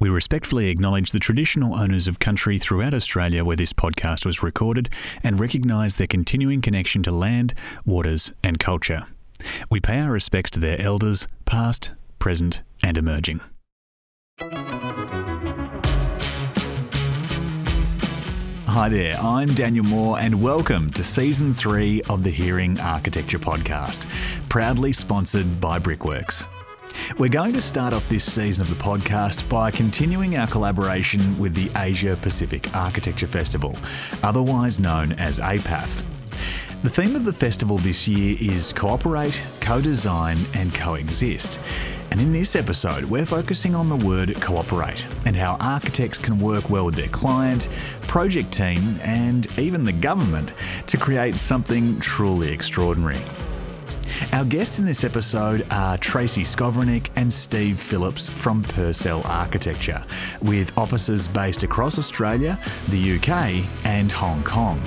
We respectfully acknowledge the traditional owners of country throughout Australia where this podcast was recorded and recognise their continuing connection to land, waters, and culture. We pay our respects to their elders, past, present, and emerging. Hi there, I'm Daniel Moore, and welcome to season three of the Hearing Architecture Podcast, proudly sponsored by Brickworks. We're going to start off this season of the podcast by continuing our collaboration with the Asia Pacific Architecture Festival, otherwise known as APAF. The theme of the festival this year is Cooperate, Co Design, and Coexist. And in this episode, we're focusing on the word cooperate and how architects can work well with their client, project team, and even the government to create something truly extraordinary. Our guests in this episode are Tracy Skowronek and Steve Phillips from Purcell Architecture, with offices based across Australia, the UK, and Hong Kong,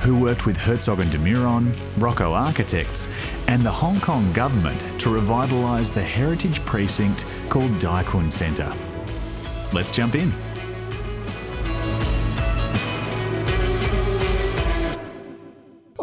who worked with Herzog and de Meuron, Rocco Architects, and the Hong Kong government to revitalise the heritage precinct called Tai Kwun Centre. Let's jump in.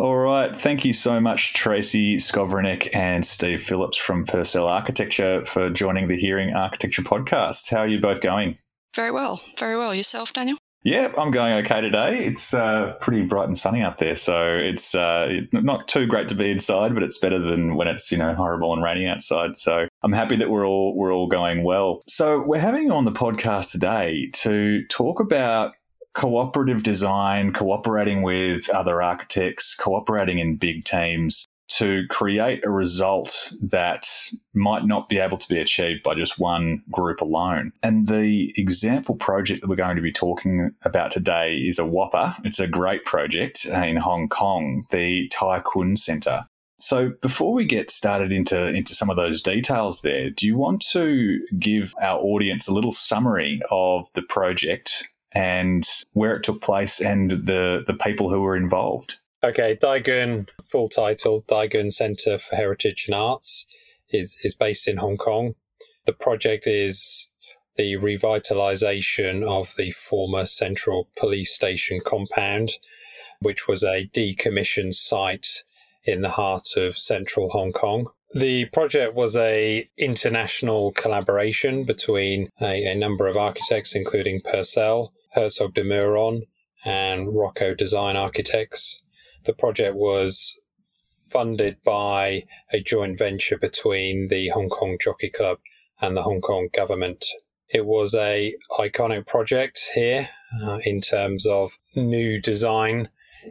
All right. Thank you so much, Tracy Skowronek and Steve Phillips from Purcell Architecture, for joining the Hearing Architecture podcast. How are you both going? Very well. Very well. Yourself, Daniel? Yeah, I'm going okay today. It's uh, pretty bright and sunny out there, so it's uh, not too great to be inside, but it's better than when it's you know horrible and rainy outside. So I'm happy that we're all we're all going well. So we're having you on the podcast today to talk about cooperative design, cooperating with other architects, cooperating in big teams to create a result that might not be able to be achieved by just one group alone. And the example project that we're going to be talking about today is a whopper. It's a great project in Hong Kong, the Tai Kwun Centre. So before we get started into, into some of those details there, do you want to give our audience a little summary of the project and where it took place and the, the people who were involved. Okay, Tai Kwun, full title, Tai Kwun Centre for Heritage and Arts, is, is based in Hong Kong. The project is the revitalisation of the former Central Police Station compound, which was a decommissioned site in the heart of central Hong Kong. The project was a international collaboration between a, a number of architects, including Purcell, Herzog de Meuron and Rocco Design Architects. The project was funded by a joint venture between the Hong Kong Jockey Club and the Hong Kong government. It was a iconic project here uh, in terms of new design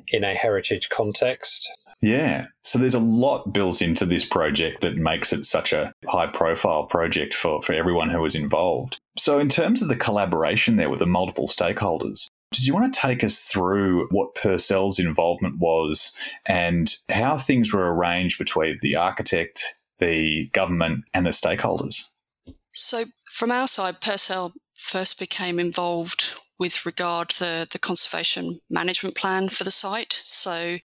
in a heritage context. Yeah. So there's a lot built into this project that makes it such a high profile project for, for everyone who was involved. So, in terms of the collaboration there with the multiple stakeholders, did you want to take us through what Purcell's involvement was and how things were arranged between the architect, the government, and the stakeholders? So, from our side, Purcell first became involved with regard to the conservation management plan for the site. So,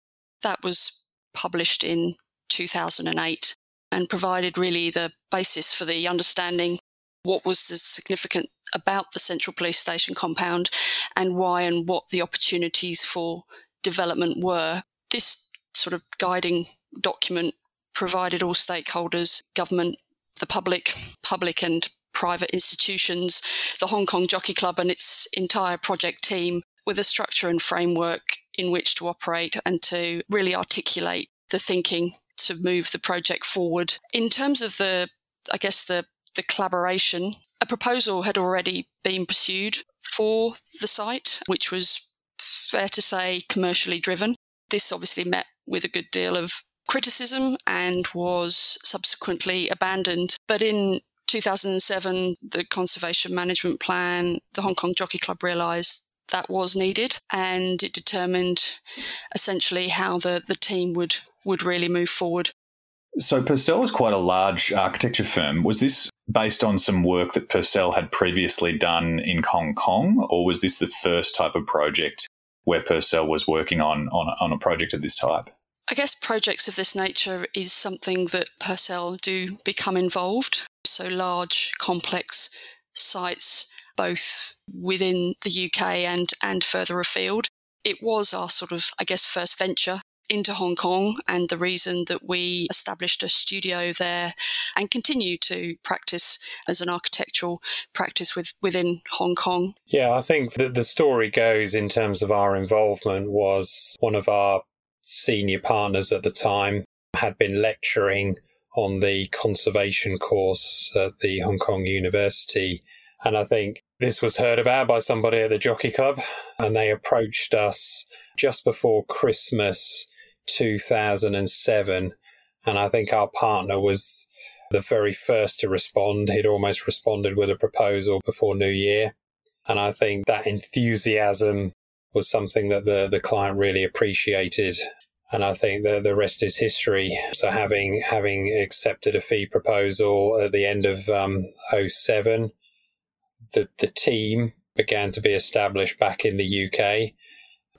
that was published in 2008 and provided really the basis for the understanding what was significant about the central police station compound and why and what the opportunities for development were. This sort of guiding document provided all stakeholders, government, the public, public and private institutions, the Hong Kong Jockey Club and its entire project team with a structure and framework in which to operate and to really articulate the thinking to move the project forward. In terms of the, I guess, the, the collaboration, a proposal had already been pursued for the site, which was fair to say commercially driven. This obviously met with a good deal of criticism and was subsequently abandoned. But in 2007, the Conservation Management Plan, the Hong Kong Jockey Club realised that was needed and it determined essentially how the, the team would, would really move forward. So Purcell was quite a large architecture firm. Was this based on some work that Purcell had previously done in Hong Kong, or was this the first type of project where Purcell was working on, on, on a project of this type? I guess projects of this nature is something that Purcell do become involved. So large, complex sites both within the UK and, and further afield. It was our sort of, I guess, first venture into Hong Kong and the reason that we established a studio there and continue to practice as an architectural practice with, within Hong Kong. Yeah, I think that the story goes in terms of our involvement was one of our senior partners at the time had been lecturing on the conservation course at the Hong Kong University. And I think this was heard about by somebody at the Jockey Club, and they approached us just before Christmas 2007. And I think our partner was the very first to respond. He'd almost responded with a proposal before New Year. And I think that enthusiasm was something that the, the client really appreciated. And I think the, the rest is history. So having having accepted a fee proposal at the end of um, 07, the, the team began to be established back in the UK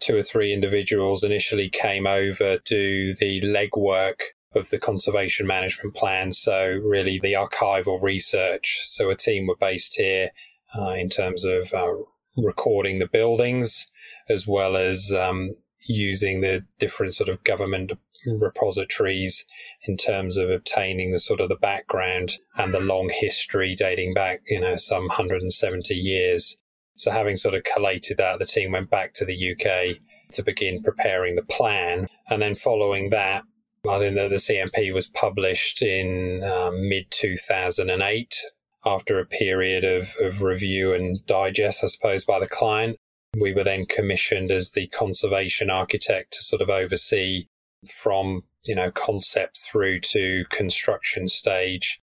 two or three individuals initially came over to the legwork of the conservation management plan. So, really, the archival research. So, a team were based here uh, in terms of uh, recording the buildings as well as um, using the different sort of government repositories in terms of obtaining the sort of the background and the long history dating back, you know, some 170 years so having sort of collated that, the team went back to the UK to begin preparing the plan. And then following that, I think that the CMP was published in um, mid 2008 after a period of, of review and digest, I suppose, by the client. We were then commissioned as the conservation architect to sort of oversee from, you know, concept through to construction stage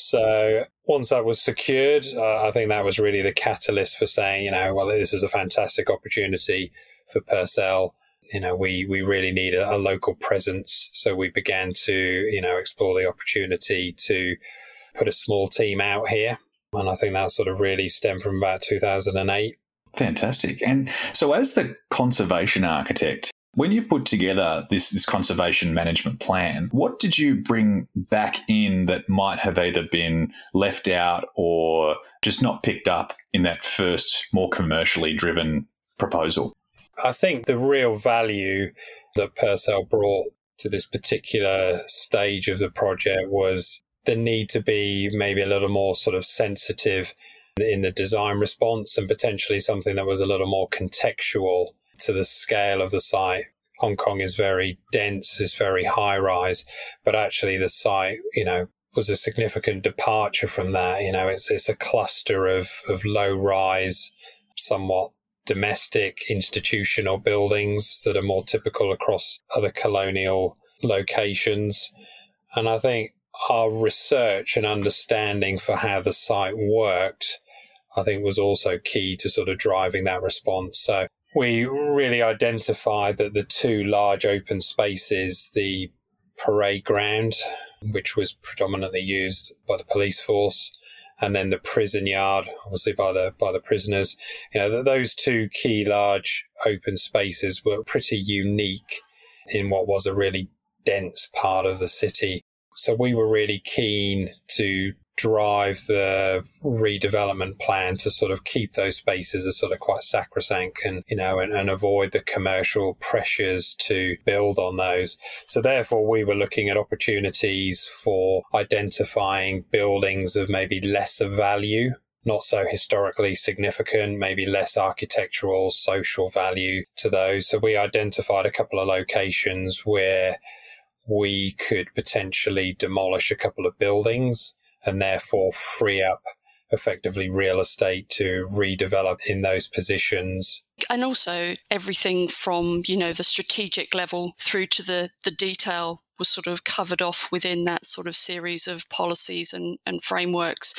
so once that was secured, uh, I think that was really the catalyst for saying, you know, well, this is a fantastic opportunity for Purcell. You know, we, we really need a, a local presence. So we began to, you know, explore the opportunity to put a small team out here. And I think that sort of really stemmed from about 2008. Fantastic. And so, as the conservation architect, when you put together this, this conservation management plan, what did you bring back in that might have either been left out or just not picked up in that first, more commercially driven proposal? I think the real value that Purcell brought to this particular stage of the project was the need to be maybe a little more sort of sensitive in the design response and potentially something that was a little more contextual to the scale of the site. Hong Kong is very dense, it's very high rise, but actually the site, you know, was a significant departure from that. You know, it's it's a cluster of of low rise, somewhat domestic institutional buildings that are more typical across other colonial locations. And I think our research and understanding for how the site worked, I think was also key to sort of driving that response. So we really identified that the two large open spaces, the parade ground, which was predominantly used by the police force, and then the prison yard, obviously by the by the prisoners. You know, those two key large open spaces were pretty unique in what was a really dense part of the city. So we were really keen to drive the redevelopment plan to sort of keep those spaces as sort of quite sacrosanct and, you know, and, and avoid the commercial pressures to build on those. So therefore we were looking at opportunities for identifying buildings of maybe lesser value not so historically significant, maybe less architectural, social value to those. So we identified a couple of locations where we could potentially demolish a couple of buildings and therefore free up effectively real estate to redevelop in those positions. And also everything from you know the strategic level through to the the detail was sort of covered off within that sort of series of policies and, and frameworks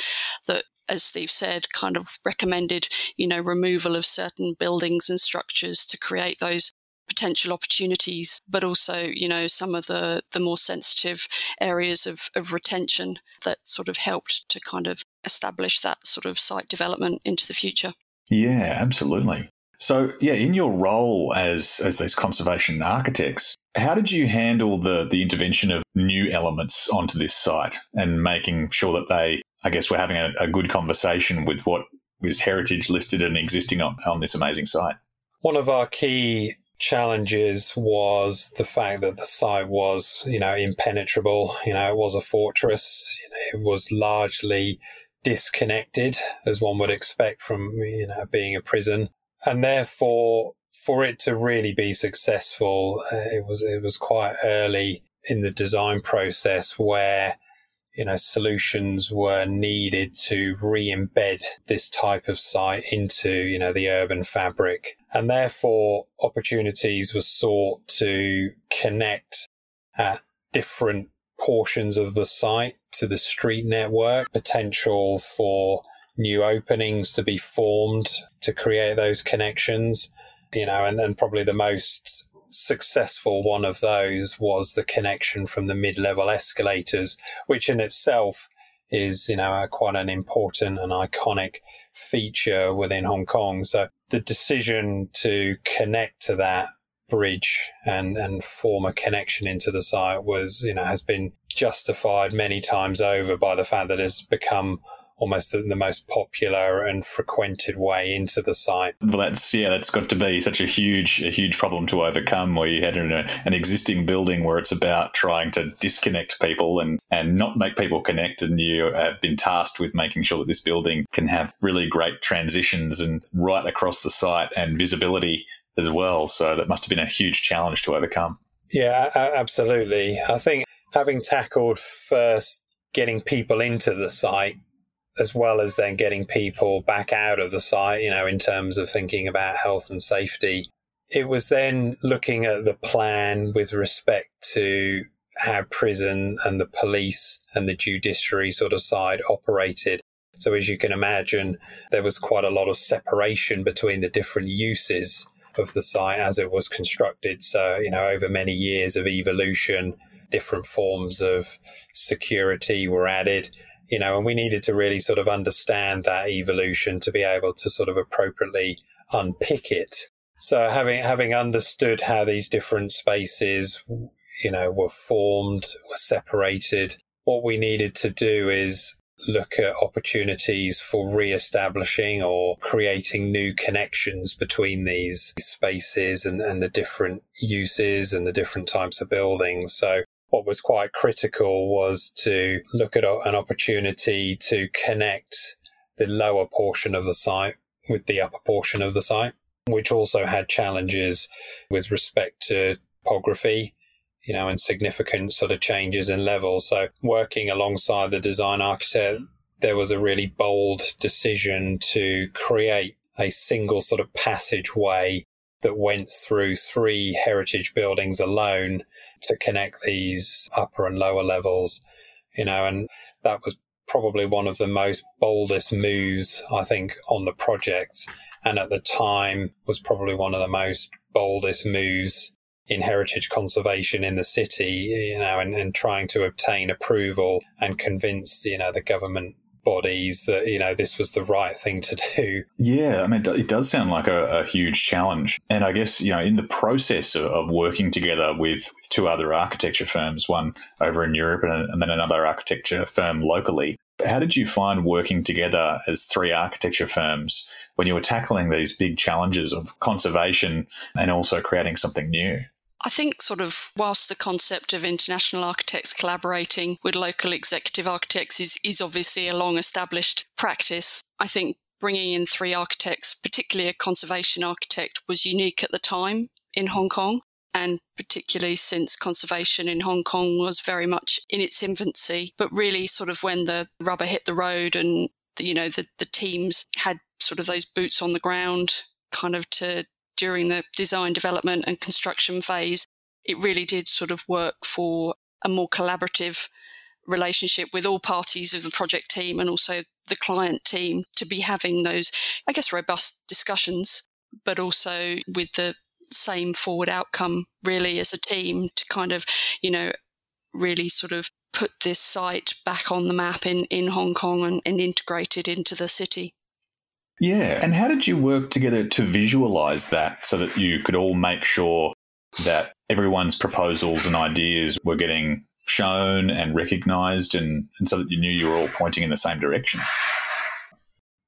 that as steve said kind of recommended you know removal of certain buildings and structures to create those potential opportunities, but also, you know, some of the, the more sensitive areas of, of retention that sort of helped to kind of establish that sort of site development into the future. Yeah, absolutely. So, yeah, in your role as as these conservation architects, how did you handle the the intervention of new elements onto this site and making sure that they, I guess, we're having a, a good conversation with what with heritage listed and existing on, on this amazing site? One of our key challenges was the fact that the site was, you know, impenetrable. You know, it was a fortress. You know, it was largely disconnected, as one would expect from, you know, being a prison. And therefore, for it to really be successful, uh, it was it was quite early in the design process where you know solutions were needed to re-embed this type of site into you know the urban fabric and therefore opportunities were sought to connect at different portions of the site to the street network potential for new openings to be formed to create those connections you know and then probably the most successful one of those was the connection from the mid-level escalators, which in itself is, you know, quite an important and iconic feature within Hong Kong. So the decision to connect to that bridge and, and form a connection into the site was, you know, has been justified many times over by the fact that it's become almost the, the, most popular and frequented way into the site. Well, that's yeah, that's got to be such a huge, a huge problem to overcome. Where you had an, an existing building where it's about trying to disconnect people and and not make people connect, and you have been tasked with making sure that this building can have really great transitions and right across the site and visibility as well. So that must have been a huge challenge to overcome. Yeah, absolutely. I think having tackled first getting people into the site as well as then getting people back out of the site, you know, in terms of thinking about health and safety. It was then looking at the plan with respect to how prison and the police and the judiciary sort of side operated. So, as you can imagine, there was quite a lot of separation between the different uses of the site as it was constructed. So, you know, over many years of evolution, different forms of security were added you know, and we needed to really sort of understand that evolution to be able to sort of appropriately unpick it. So having having understood how these different spaces, you know, were formed, were separated, what we needed to do is look at opportunities for re-establishing or creating new connections between these spaces and, and the different uses and the different types of buildings. So what was quite critical was to look at an opportunity to connect the lower portion of the site with the upper portion of the site, which also had challenges with respect to topography, you know, and significant sort of changes in levels. So working alongside the design architect, there was a really bold decision to create a single sort of passageway that went through three heritage buildings alone to connect these upper and lower levels, you know, and that was probably one of the most boldest moves, I think, on the project. And at the time was probably one of the most boldest moves in heritage conservation in the city, you know, and, and trying to obtain approval and convince, you know, the government bodies that you know this was the right thing to do. Yeah, I mean, it does sound like a, a huge challenge, and I guess you know, in the process of, of working together with, with, two other architecture firms, one over in Europe and, and then another architecture firm locally. How did you find working together as three architecture firms when you were tackling these big challenges of conservation and also creating something new? I think, sort of, whilst the concept of international architects collaborating with local executive architects is, is obviously a long established practice, I think bringing in three architects, particularly a conservation architect, was unique at the time in Hong Kong. And particularly since conservation in Hong Kong was very much in its infancy, but really sort of when the rubber hit the road and, you know, the, the teams had sort of those boots on the ground kind of to during the design, development, and construction phase, it really did sort of work for a more collaborative relationship with all parties of the project team and also the client team to be having those, I guess, robust discussions, but also with the same forward outcome, really, as a team to kind of, you know, really sort of put this site back on the map in, in Hong Kong and, and integrate it into the city. Yeah. And how did you work together to visualize that so that you could all make sure that everyone's proposals and ideas were getting shown and recognized and, and so that you knew you were all pointing in the same direction?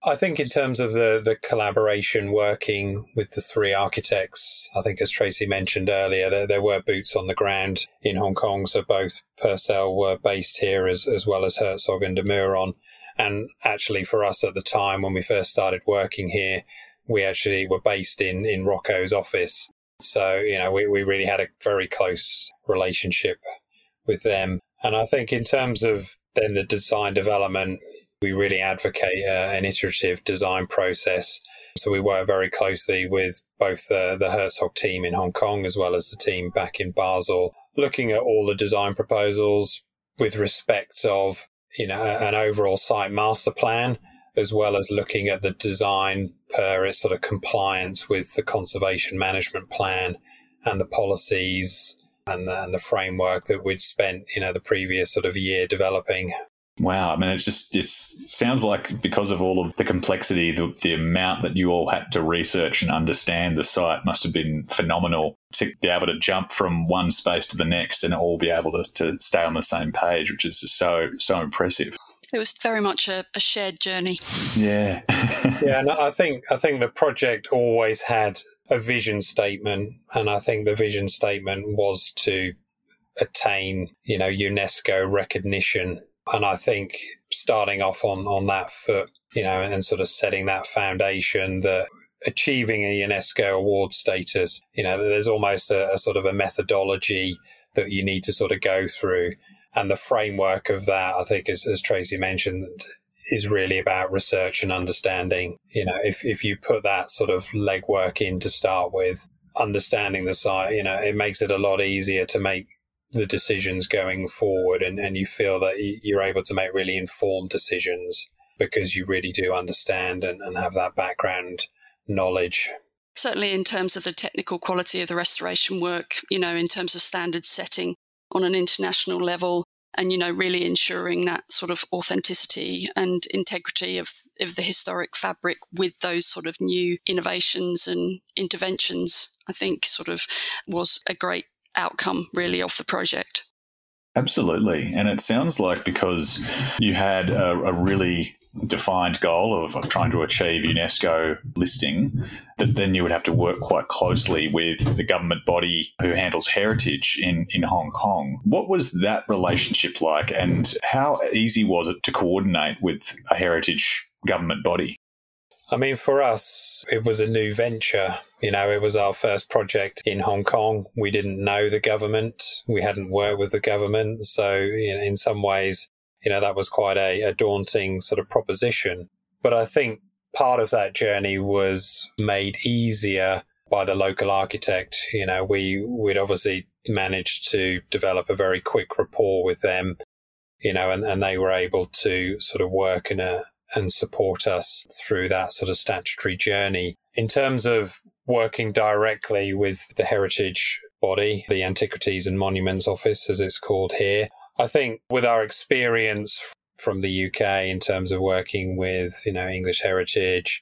I think in terms of the, the collaboration working with the three architects, I think as Tracy mentioned earlier, there, there were boots on the ground in Hong Kong. So both Purcell were based here as, as well as Herzog and de Meuron. And actually for us at the time when we first started working here, we actually were based in, in Rocco's office. So, you know, we, we really had a very close relationship with them. And I think in terms of then the design development, we really advocate uh, an iterative design process. So we work very closely with both the, the Herzog team in Hong Kong as well as the team back in Basel, looking at all the design proposals with respect of, you know, an overall site master plan, as well as looking at the design per its sort of compliance with the conservation management plan and the policies and the, and the framework that we'd spent, you know, the previous sort of year developing. Wow. I mean, it's just, it sounds like because of all of the complexity, the, the amount that you all had to research and understand the site must have been phenomenal to be able to jump from one space to the next and all be able to, to stay on the same page, which is just so, so impressive. It was very much a, a shared journey. Yeah. yeah. And I think, I think the project always had a vision statement. And I think the vision statement was to attain, you know, UNESCO recognition and I think starting off on, on that foot, you know, and, and sort of setting that foundation that achieving a UNESCO award status, you know, there's almost a, a, sort of a methodology that you need to sort of go through. And the framework of that, I think, as, as Tracy mentioned, is really about research and understanding. You know, if, if you put that sort of legwork in to start with, understanding the site, you know, it makes it a lot easier to make the decisions going forward and, and you feel that you're able to make really informed decisions because you really do understand and, and have that background knowledge. Certainly, in terms of the technical quality of the restoration work, you know, in terms of standard setting on an international level, and you know, really ensuring that sort of authenticity and integrity of, of the historic fabric with those sort of new innovations and interventions, I think sort of was a great outcome really of the project. Absolutely. And it sounds like because you had a, a, really defined goal of trying to achieve UNESCO listing, that then you would have to work quite closely with the government body who handles heritage in, in Hong Kong. What was that relationship like, and how easy was it to coordinate with a heritage government body? I mean, for us, it was a new venture. You know, it was our first project in Hong Kong. We didn't know the government. We hadn't worked with the government. So, know, in some ways, you know, that was quite a, a daunting sort of proposition. But I think part of that journey was made easier by the local architect. You know, we, we'd obviously managed to develop a very quick rapport with them, you know, and, and they were able to sort of work in a, and support us through that sort of statutory journey. In terms of working directly with the heritage body, the Antiquities and Monuments Office, as it's called here, I think with our experience from the UK in terms of working with, you know, English heritage,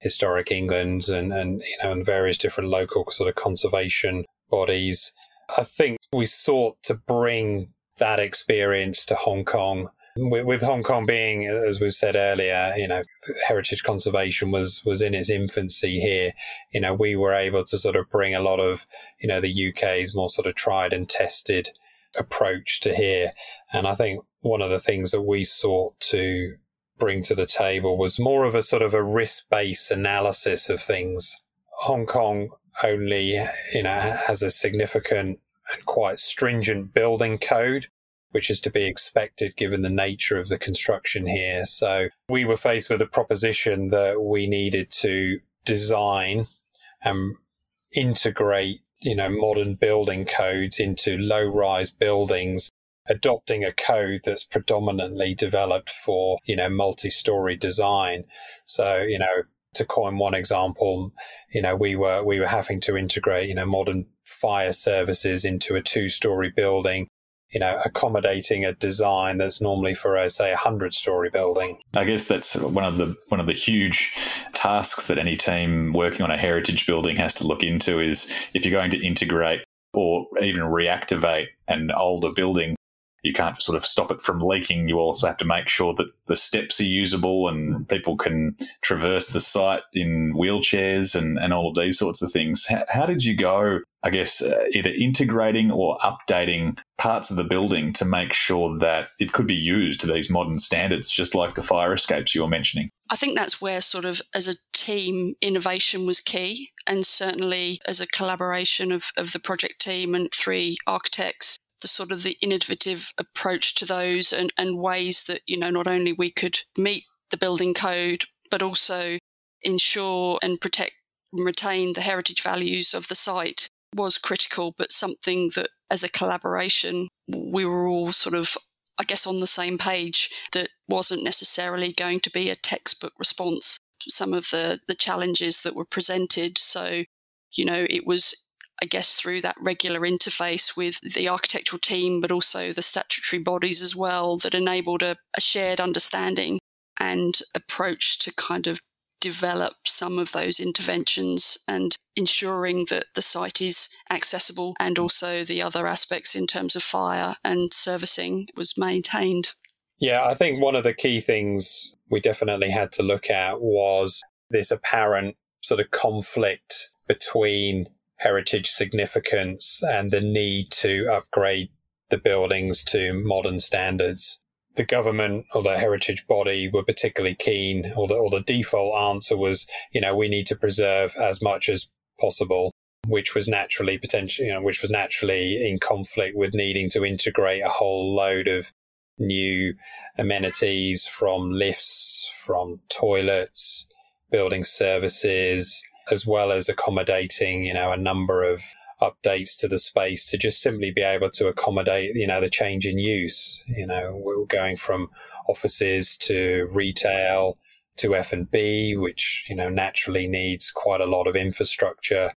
historic England and, and you know, and various different local sort of conservation bodies, I think we sought to bring that experience to Hong Kong with, Hong Kong being, as we've said earlier, you know, heritage conservation was was in its infancy here. You know, we were able to sort of bring a lot of, you know, the UK's more sort of tried and tested approach to here, and I think one of the things that we sought to bring to the table was more of a sort of a risk based analysis of things. Hong Kong only, you know, has a significant and quite stringent building code which is to be expected given the nature of the construction here. So we were faced with a proposition that we needed to design and integrate, you know, modern building codes into low rise buildings, adopting a code that's predominantly developed for, you know, multi story design. So, you know, to coin one example, you know, we were, we were having to integrate, you know, modern fire services into a two story building you know, accommodating a design that's normally for a say a hundred story building. I guess that's one of the one of the huge tasks that any team working on a heritage building has to look into is if you're going to integrate or even reactivate an older building, you can't sort of stop it from leaking. You also have to make sure that the steps are usable and people can traverse the site in wheelchairs and, and all of these sorts of things. How, how did you go, I guess, uh, either integrating or updating parts of the building to make sure that it could be used to these modern standards, just like the fire escapes you were mentioning? I think that's where, sort of, as a team, innovation was key. And certainly, as a collaboration of, of the project team and three architects, the sort of the innovative approach to those and, and ways that, you know, not only we could meet the building code, but also ensure and protect and retain the heritage values of the site was critical, but something that as a collaboration, we were all sort of, I guess, on the same page that wasn't necessarily going to be a textbook response to some of the, the challenges that were presented. So, you know, it was I guess, through that regular interface with the architectural team, but also the statutory bodies as well, that enabled a, a shared understanding and approach to kind of develop some of those interventions and ensuring that the site is accessible and also the other aspects in terms of fire and servicing was maintained. Yeah, I think one of the key things we definitely had to look at was this apparent sort of conflict between heritage significance and the need to upgrade the buildings to modern standards. The government or the heritage body were particularly keen, or the, or the default answer was, you know, we need to preserve as much as possible, which was naturally potentially, you know, which was naturally in conflict with needing to integrate a whole load of new amenities from lifts, from toilets, building services, as well as accommodating, you know, a number of updates to the space to just simply be able to accommodate, you know, the change in use. You know, we're going from offices to retail to F&B, which, you know, naturally needs quite a lot of infrastructure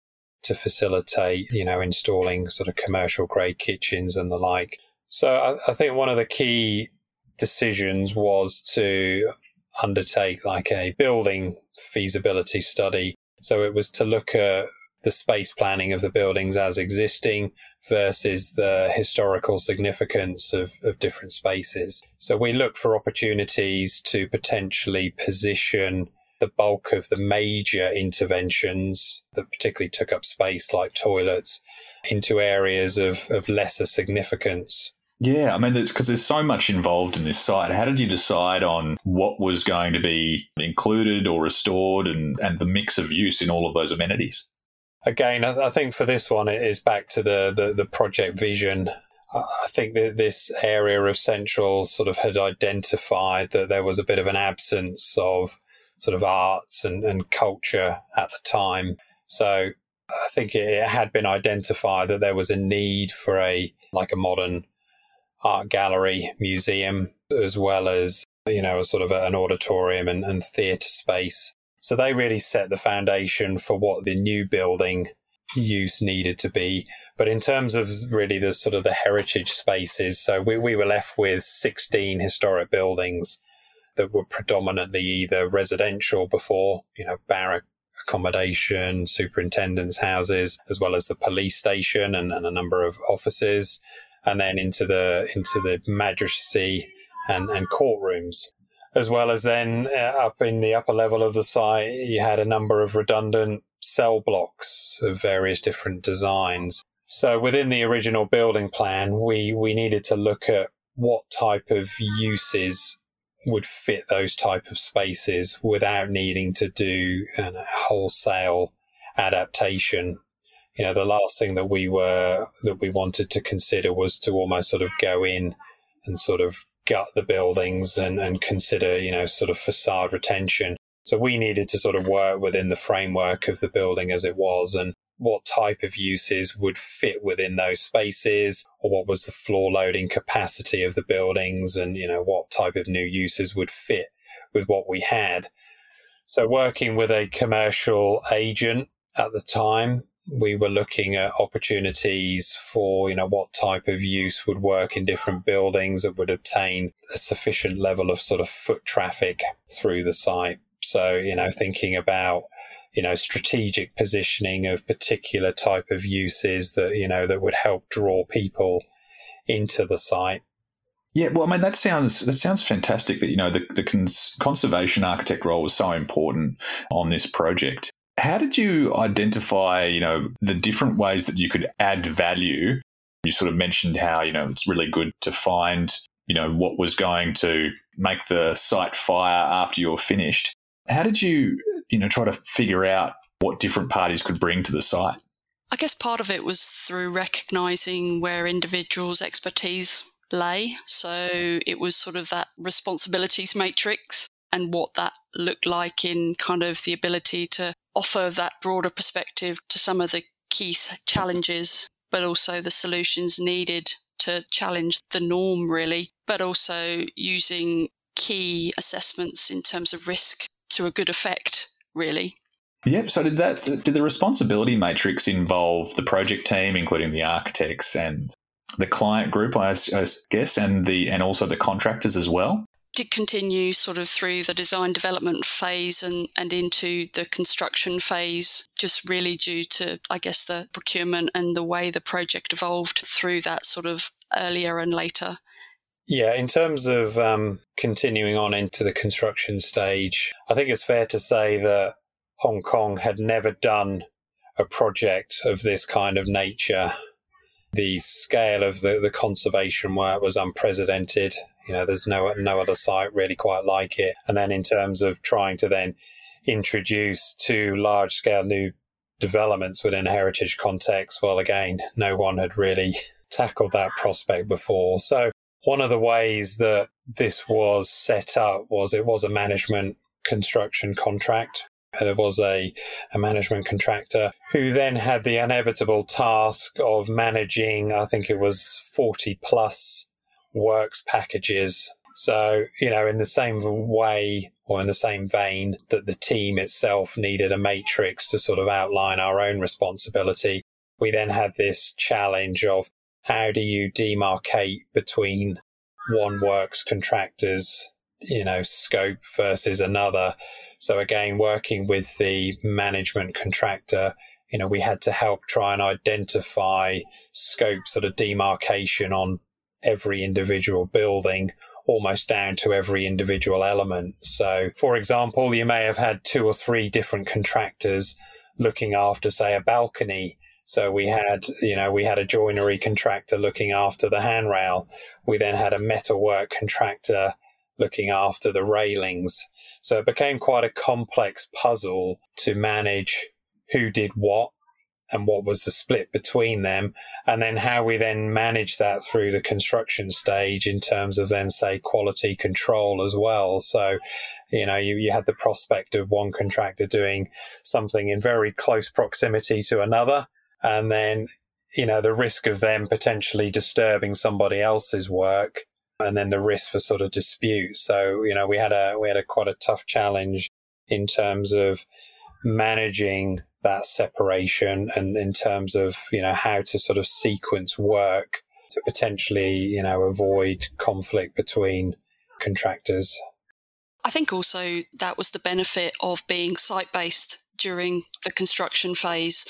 to facilitate, you know, installing sort of commercial grade kitchens and the like. So I, I think one of the key decisions was to undertake like a building feasibility study so it was to look at the space planning of the buildings as existing versus the historical significance of, of different spaces. So we looked for opportunities to potentially position the bulk of the major interventions that particularly took up space, like toilets, into areas of, of lesser significance yeah, I mean, because there's so much involved in this site. How did you decide on what was going to be included or restored and, and the mix of use in all of those amenities? Again, I think for this one, it is back to the, the, the project vision. I think that this area of Central sort of had identified that there was a bit of an absence of sort of arts and, and culture at the time. So I think it had been identified that there was a need for a like a modern art gallery, museum, as well as, you know, a sort of an auditorium and, and theatre space. So they really set the foundation for what the new building use needed to be. But in terms of really the sort of the heritage spaces, so we, we were left with 16 historic buildings that were predominantly either residential before, you know, barrack accommodation, superintendent's houses, as well as the police station and, and a number of offices and then into the into the magistracy and, and courtrooms. As well as then uh, up in the upper level of the site, you had a number of redundant cell blocks of various different designs. So within the original building plan, we, we needed to look at what type of uses would fit those type of spaces without needing to do a wholesale adaptation you know, the last thing that we were that we wanted to consider was to almost sort of go in and sort of gut the buildings and, and consider, you know, sort of facade retention. So we needed to sort of work within the framework of the building as it was and what type of uses would fit within those spaces or what was the floor loading capacity of the buildings and, you know, what type of new uses would fit with what we had. So working with a commercial agent at the time, we were looking at opportunities for, you know, what type of use would work in different buildings that would obtain a sufficient level of sort of foot traffic through the site. So, you know, thinking about, you know, strategic positioning of particular type of uses that, you know, that would help draw people into the site. Yeah, well, I mean that sounds that sounds fantastic. That you know the the cons- conservation architect role was so important on this project. How did you identify, you know, the different ways that you could add value? You sort of mentioned how you know it's really good to find you know what was going to make the site fire after you're finished. How did you you know try to figure out what different parties could bring to the site? I guess part of it was through recognizing where individuals' expertise lay. So it was sort of that responsibilities matrix and what that looked like in kind of the ability to offer that broader perspective to some of the key challenges, but also the solutions needed to challenge the norm, really, but also using key assessments in terms of risk to a good effect, really. Yep. So did that did the responsibility matrix involve the project team, including the architects and the client group, I, guess, and the and also the contractors as well? Did continue sort of through the design development phase and, and into the construction phase, just really due to, I guess, the procurement and the way the project evolved through that sort of earlier and later. Yeah, in terms of um, continuing on into the construction stage, I think it's fair to say that Hong Kong had never done a project of this kind of nature the scale of the, the conservation work was unprecedented. You know, there's no no other site really quite like it. And then in terms of trying to then introduce two large scale new developments within heritage context, well, again, no one had really tackled that prospect before. So one of the ways that this was set up was it was a management construction contract there was a, a management contractor who then had the inevitable task of managing, I think it was 40 plus works packages. So, you know, in the same way or in the same vein that the team itself needed a matrix to sort of outline our own responsibility, we then had this challenge of how do you demarcate between one works contractor's, you know, scope versus another so again, working with the management contractor, you know, we had to help try and identify scope sort of demarcation on every individual building almost down to every individual element. So, for example, you may have had two or three different contractors looking after, say, a balcony. So we had, you know, we had a joinery contractor looking after the handrail. We then had a metalwork contractor looking after the railings. So it became quite a complex puzzle to manage who did what and what was the split between them, and then how we then manage that through the construction stage in terms of then say quality control as well. So, you know, you, you had the prospect of one contractor doing something in very close proximity to another, and then you know the risk of them potentially disturbing somebody else's work and then the risk for sort of dispute. So, you know, we had a we had a quite a tough challenge in terms of managing that separation and in terms of, you know, how to sort of sequence work to potentially, you know, avoid conflict between contractors. I think also that was the benefit of being site based during the construction phase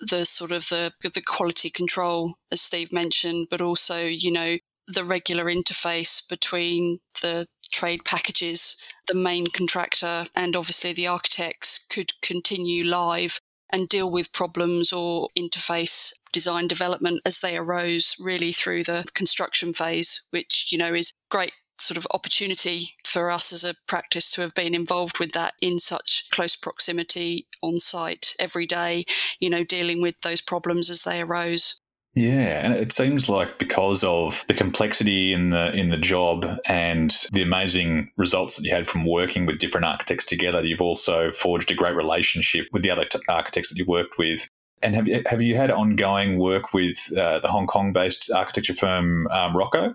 the sort of the the quality control as Steve mentioned but also you know the regular interface between the trade packages, the main contractor, and obviously the architects could continue live and deal with problems or interface design development as they arose really through the construction phase, which, you know, is great sort of opportunity for us as a practice to have been involved with that in such close proximity on site every day, you know, dealing with those problems as they arose. Yeah, and it seems like because of the complexity in the in the job and the amazing results that you had from working with different architects together, you've also forged a great relationship with the other t- architects that you worked with. And have you have you had ongoing work with uh, the Hong Kong based architecture firm um, Rocco?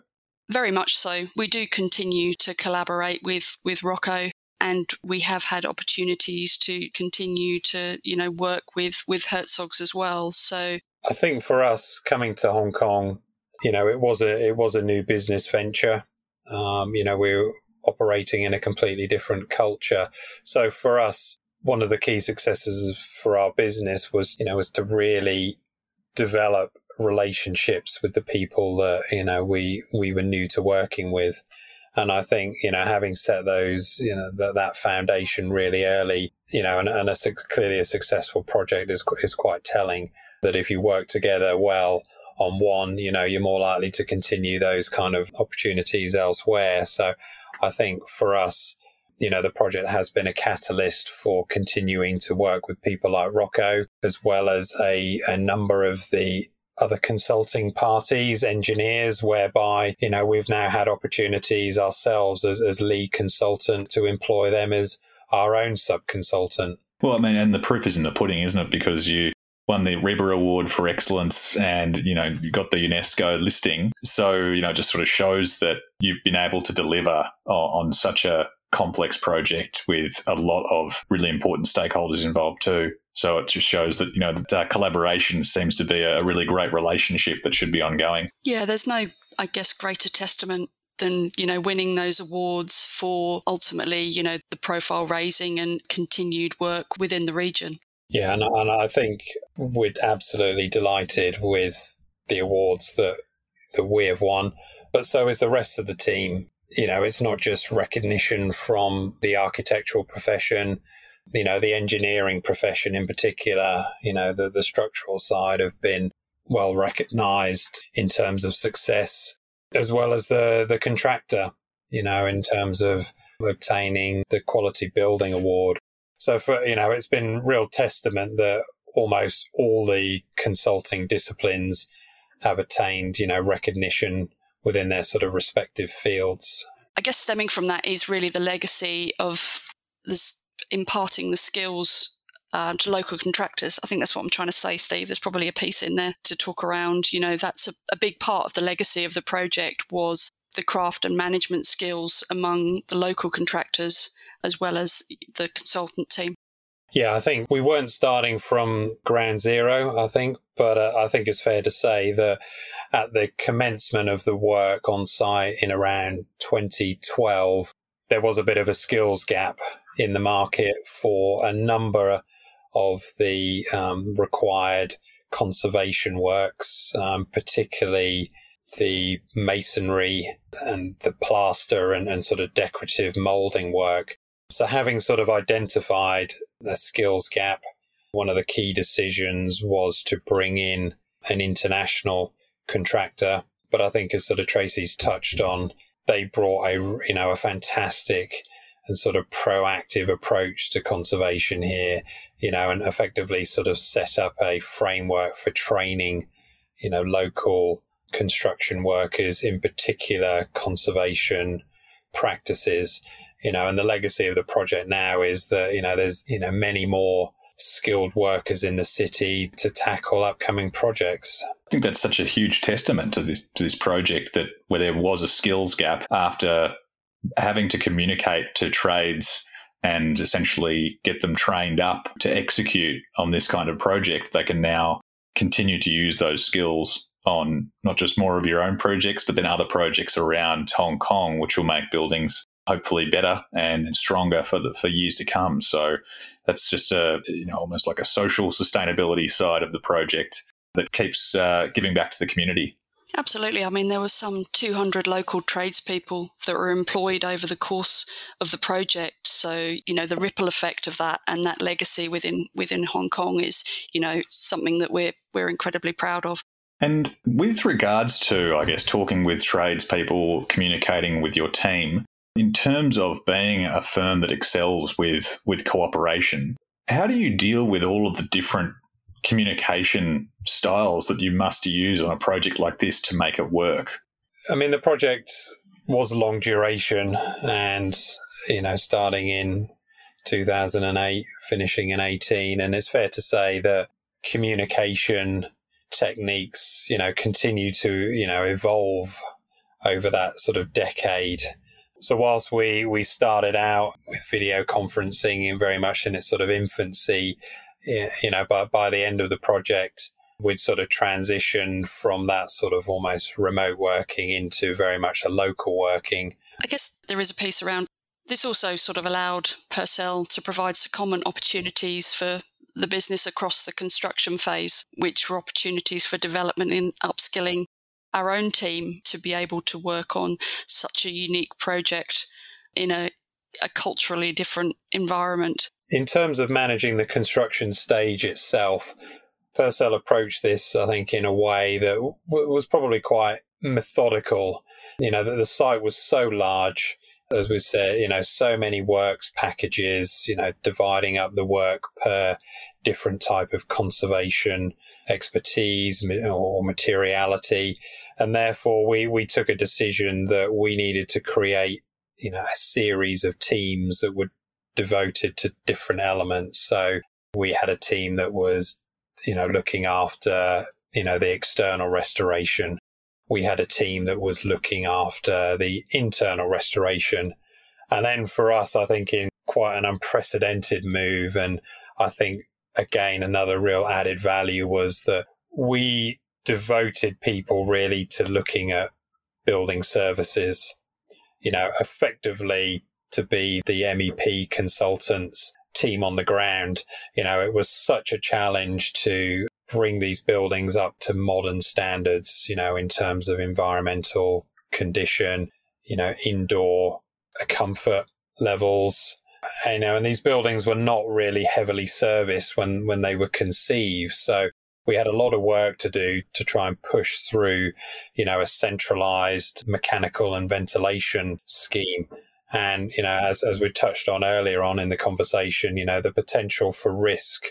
Very much so. We do continue to collaborate with with Rocco and we have had opportunities to continue to you know work with with Herzogs as well. So I think for us coming to Hong Kong, you know, it was a it was a new business venture. Um, you know, we are operating in a completely different culture. So for us, one of the key successes for our business was, you know, was to really develop relationships with the people that you know we we were new to working with and I think you know having set those you know that that foundation really early you know and, and a clearly a successful project is is quite telling that if you work together well on one you know you're more likely to continue those kind of opportunities elsewhere so I think for us you know, the project has been a catalyst for continuing to work with people like Rocco, as well as a, a number of the other consulting parties, engineers, whereby, you know, we've now had opportunities ourselves as, as lead consultant to employ them as our own sub consultant. Well, I mean, and the proof is in the pudding, isn't it? Because you won the RIBA Award for excellence and, you know, you got the UNESCO listing. So, you know, just sort of shows that you've been able to deliver on such a complex project with a lot of really important stakeholders involved too. So it just shows that, you know, that uh, collaboration seems to be a really great relationship that should be ongoing. Yeah, there's no, I guess, greater testament than, you know, winning those awards for ultimately, you know, the profile raising and continued work within the region. Yeah, and, and I think we're absolutely delighted with the awards that that we have won, but so is the rest of the team you know, it's not just recognition from the architectural profession, you know, the engineering profession in particular, you know, the, the structural side have been well recognized in terms of success, as well as the, the contractor, you know, in terms of obtaining the quality building award. So for, you know, it's been real testament that almost all the consulting disciplines have attained, you know, recognition within their sort of respective fields. I guess stemming from that is really the legacy of this imparting the skills uh, to local contractors. I think that's what I'm trying to say, Steve. There's probably a piece in there to talk around. You know, that's a, a big part of the legacy of the project was the craft and management skills among the local contractors as well as the consultant team. Yeah, I think we weren't starting from ground zero, I think, but uh, I think it's fair to say that at the commencement of the work on site in around 2012, there was a bit of a skills gap in the market for a number of the um, required conservation works, um, particularly the masonry and the plaster and, and sort of decorative moulding work. So, having sort of identified the skills gap, one of the key decisions was to bring in an international contractor. But I think, as sort of Tracy's touched on, they brought a you know a fantastic and sort of proactive approach to conservation here, you know, and effectively sort of set up a framework for training, you know, local construction workers, in particular conservation practices you know, and the legacy of the project now is that, you know, there's, you know, many more skilled workers in the city to tackle upcoming projects. I think that's such a huge testament to this to this project that where there was a skills gap after having to communicate to trades and essentially get them trained up to execute on this kind of project, they can now continue to use those skills on not just more of your own projects, but then other projects around Hong Kong, which will make buildings hopefully better and stronger for the, for years to come. So that's just a you know almost like a social sustainability side of the project that keeps uh, giving back to the community. Absolutely. I mean, there were some 200 local tradespeople that were employed over the course of the project. So, you know, the ripple effect of that and that legacy within within Hong Kong is, you know, something that we're we're incredibly proud of. And with regards to, I guess, talking with tradespeople, communicating with your team, in terms of being a firm that excels with, with cooperation, how do you deal with all of the different communication styles that you must use on a project like this to make it work? I mean, the project was long duration and, you know, starting in 2008, finishing in 18. And it's fair to say that communication techniques, you know, continue to, you know, evolve over that sort of decade. So whilst we we started out with video conferencing in very much in its sort of infancy, you know, but by the end of the project, we'd sort of transitioned from that sort of almost remote working into very much a local working. I guess there is a piece around this also sort of allowed Purcell to provide secondment opportunities for the business across the construction phase, which were opportunities for development in upskilling our own team to be able to work on such a unique project in a, a culturally different environment. In terms of managing the construction stage itself, Purcell approached this, I think, in a way that w- was probably quite methodical. You know, that the site was so large, as we said, you know, so many works packages, you know, dividing up the work per different type of conservation expertise or materiality. And therefore we, we took a decision that we needed to create, you know, a series of teams that were devoted to different elements. So we had a team that was you know, looking after, you know, the external restoration. We had a team that was looking after the internal restoration. And then for us, I think in quite an unprecedented move, and I think again, another real added value was that we devoted people really to looking at building services, you know, effectively to be the MEP consultants team on the ground. You know, it was such a challenge to bring these buildings up to modern standards, you know, in terms of environmental condition, you know, indoor comfort levels. Uh, you know, and these buildings were not really heavily serviced when, when they were conceived. So we had a lot of work to do to try and push through, you know, a centralized mechanical and ventilation scheme and, you know, as, as we touched on earlier on in the conversation, you know, the potential for risk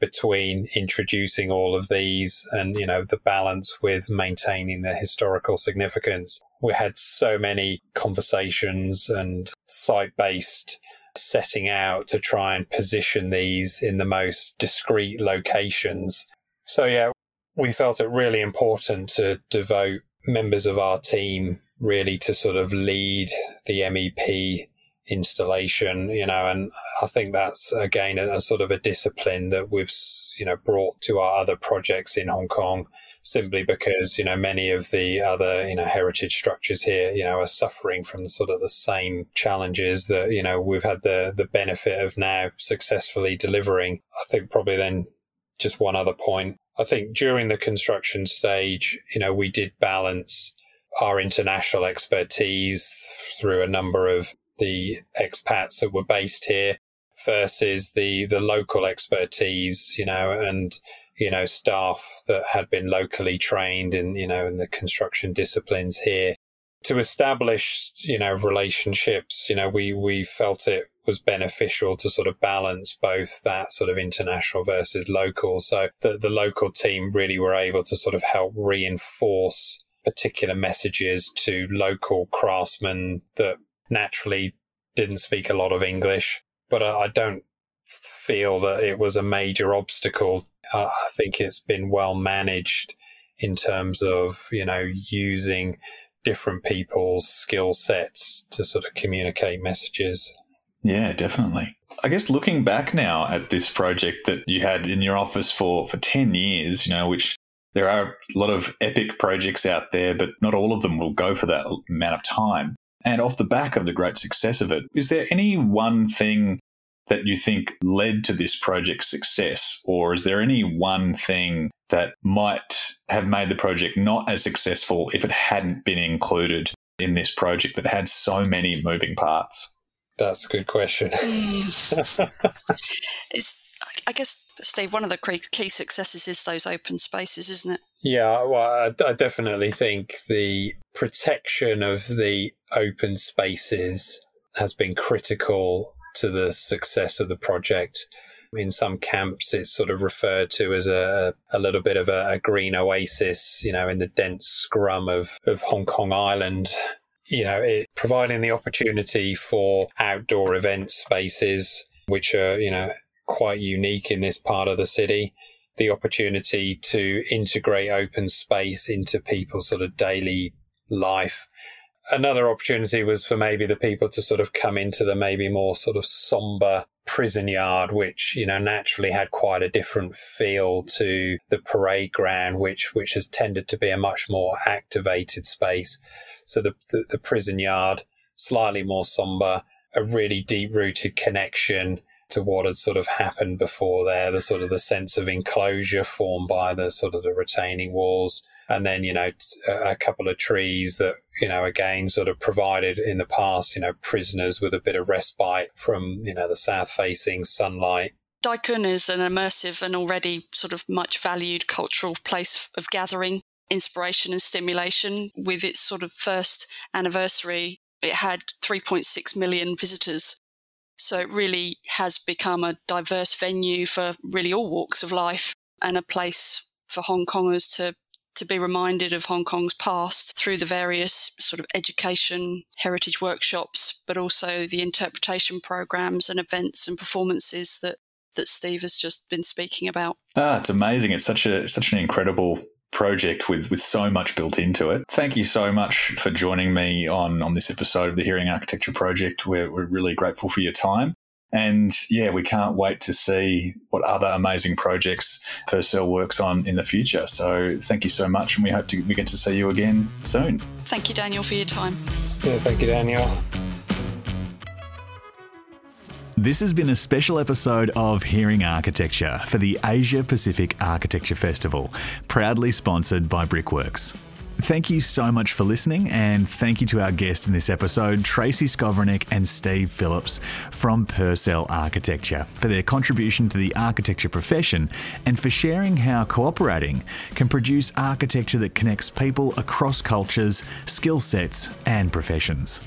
between introducing all of these and, you know, the balance with maintaining the historical significance. We had so many conversations and site based setting out to try and position these in the most discreet locations. So, yeah, we felt it really important to devote members of our team really to sort of lead the MEP installation, you know, and I think that's again a, a, sort of a discipline that we've, you know, brought to our other projects in Hong Kong simply because, you know, many of the other, you know, heritage structures here, you know, are suffering from sort of the same challenges that, you know, we've had the, the benefit of now successfully delivering. I think probably then just one other point. I think during the construction stage, you know, we did balance our international expertise through a number of the expats that were based here versus the the local expertise, you know, and you know staff that had been locally trained in you know in the construction disciplines here to establish you know relationships. You know, we we felt it was beneficial to sort of balance both that sort of international versus local. So the the local team really were able to sort of help reinforce particular messages to local craftsmen that naturally didn't speak a lot of English. But I, I don't feel that it was a major obstacle. I think it's been well managed in terms of, you know, using different people's skill sets to sort of communicate messages. Yeah, definitely. I guess looking back now at this project that you had in your office for, for 10 years, you know, which there are a lot of epic projects out there, but not all of them will go for that amount of time. And off the back of the great success of it, is there any one thing that you think led to this project's success? Or is there any one thing that might have made the project not as successful if it hadn't been included in this project that had so many moving parts? That's a good question. it's, I guess Steve, one of the key successes is those open spaces, isn't it? Yeah, well, I, I definitely think the protection of the open spaces has been critical to the success of the project. In some camps, it's sort of referred to as a, a little bit of a, a green oasis, you know, in the dense scrum of, of Hong Kong Island you know, it, providing the opportunity for outdoor event spaces, which are, you know, quite unique in this part of the city. The opportunity to integrate open space into people's sort of daily life. Another opportunity was for maybe the people to sort of come into the maybe more sort of somber prison yard, which, you know, naturally had quite a different feel to the parade ground, which, which has tended to be a much more activated space. So the, the, the prison yard, slightly more somber, a really deep rooted connection to what had sort of happened before there, the sort of the sense of enclosure formed by the sort of the retaining walls. And then, you know, a couple of trees that, you know, again, sort of provided in the past, you know, prisoners with a bit of respite from, you know, the south facing sunlight. Tai Kwun is an immersive and already sort of much valued cultural place of gathering, inspiration and stimulation. With its sort of first anniversary, it had 3.6 million visitors so it really has become a diverse venue for really all walks of life and a place for Hong Kongers to to be reminded of Hong Kong's past through the various sort of education heritage workshops, but also the interpretation programs and events and performances that that Steve has just been speaking about. Ah, it's amazing. It's such a such an incredible project with with so much built into it. Thank you so much for joining me on on this episode of the Hearing Architecture Project. We're, we're really grateful for your time. And yeah, we can't wait to see what other amazing projects Purcell works on in the future. So thank you so much, and we hope to we get to see you again soon. Thank you, Daniel, for your time. Yeah, thank you, Daniel. This has been a special episode of Hearing Architecture for the Asia Pacific Architecture Festival, proudly sponsored by Brickworks. Thank you so much for listening, and thank you to our guests in this episode, Tracy Skowronek and Steve Phillips from Purcell Architecture, for their contribution to the architecture profession and for sharing how cooperating can produce architecture that connects people across cultures, skill sets, and professions.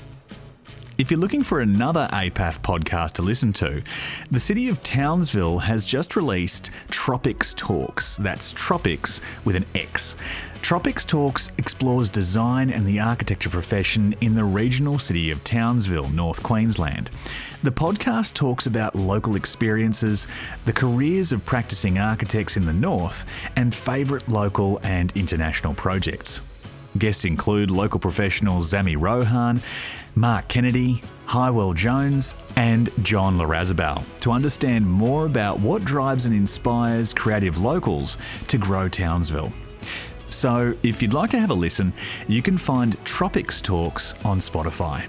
If you're looking for another APAF podcast to listen to, the city of Townsville has just released Tropix Talks. That's Tropix with an X. Tropix Talks explores design and the architecture profession in the regional city of Townsville, North Queensland. The podcast talks about local experiences, the careers of practicing architects in the north, and favourite local and international projects. Guests include local professionals Zami Rohan, Mark Kennedy, Hywel Jones, and John Larazabal to understand more about what drives and inspires creative locals to grow Townsville. So, if you'd like to have a listen, you can find Tropix Talks on Spotify.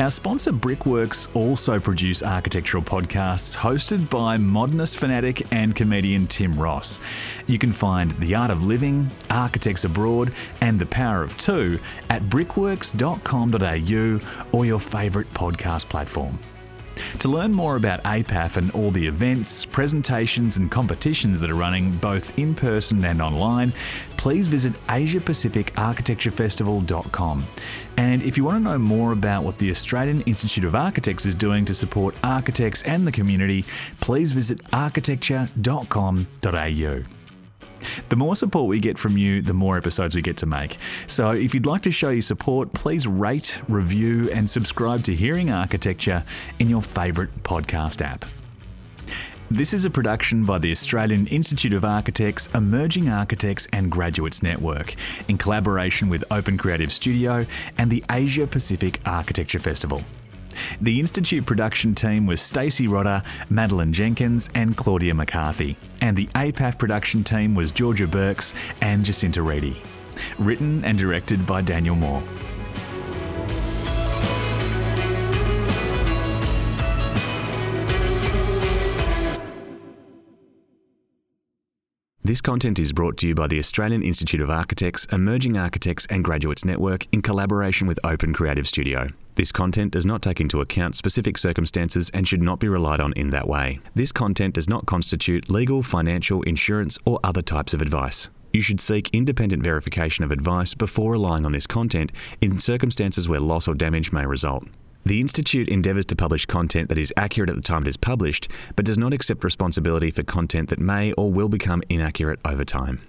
Our sponsor Brickworks also produce architectural podcasts hosted by modernist fanatic and comedian Tim Ross. You can find The Art of Living, Architects Abroad, and The Power of Two at brickworks.com.au or your favourite podcast platform. To learn more about APAF and all the events, presentations, and competitions that are running both in person and online, please visit AsiaPacificArchitectureFestival.com. And if you want to know more about what the Australian Institute of Architects is doing to support architects and the community, please visit architecture.com.au. The more support we get from you, the more episodes we get to make. So if you'd like to show your support, please rate, review, and subscribe to Hearing Architecture in your favourite podcast app. This is a production by the Australian Institute of Architects, Emerging Architects and Graduates Network, in collaboration with Open Creative Studio and the Asia Pacific Architecture Festival. The Institute production team was Stacey Rodder, Madeline Jenkins, and Claudia McCarthy, and the APAF production team was Georgia Burks and Jacinta Reedy. Written and directed by Daniel Moore. This content is brought to you by the Australian Institute of Architects, Emerging Architects and Graduates Network in collaboration with Open Creative Studio. This content does not take into account specific circumstances and should not be relied on in that way. This content does not constitute legal, financial, insurance, or other types of advice. You should seek independent verification of advice before relying on this content in circumstances where loss or damage may result. The Institute endeavours to publish content that is accurate at the time it is published, but does not accept responsibility for content that may or will become inaccurate over time.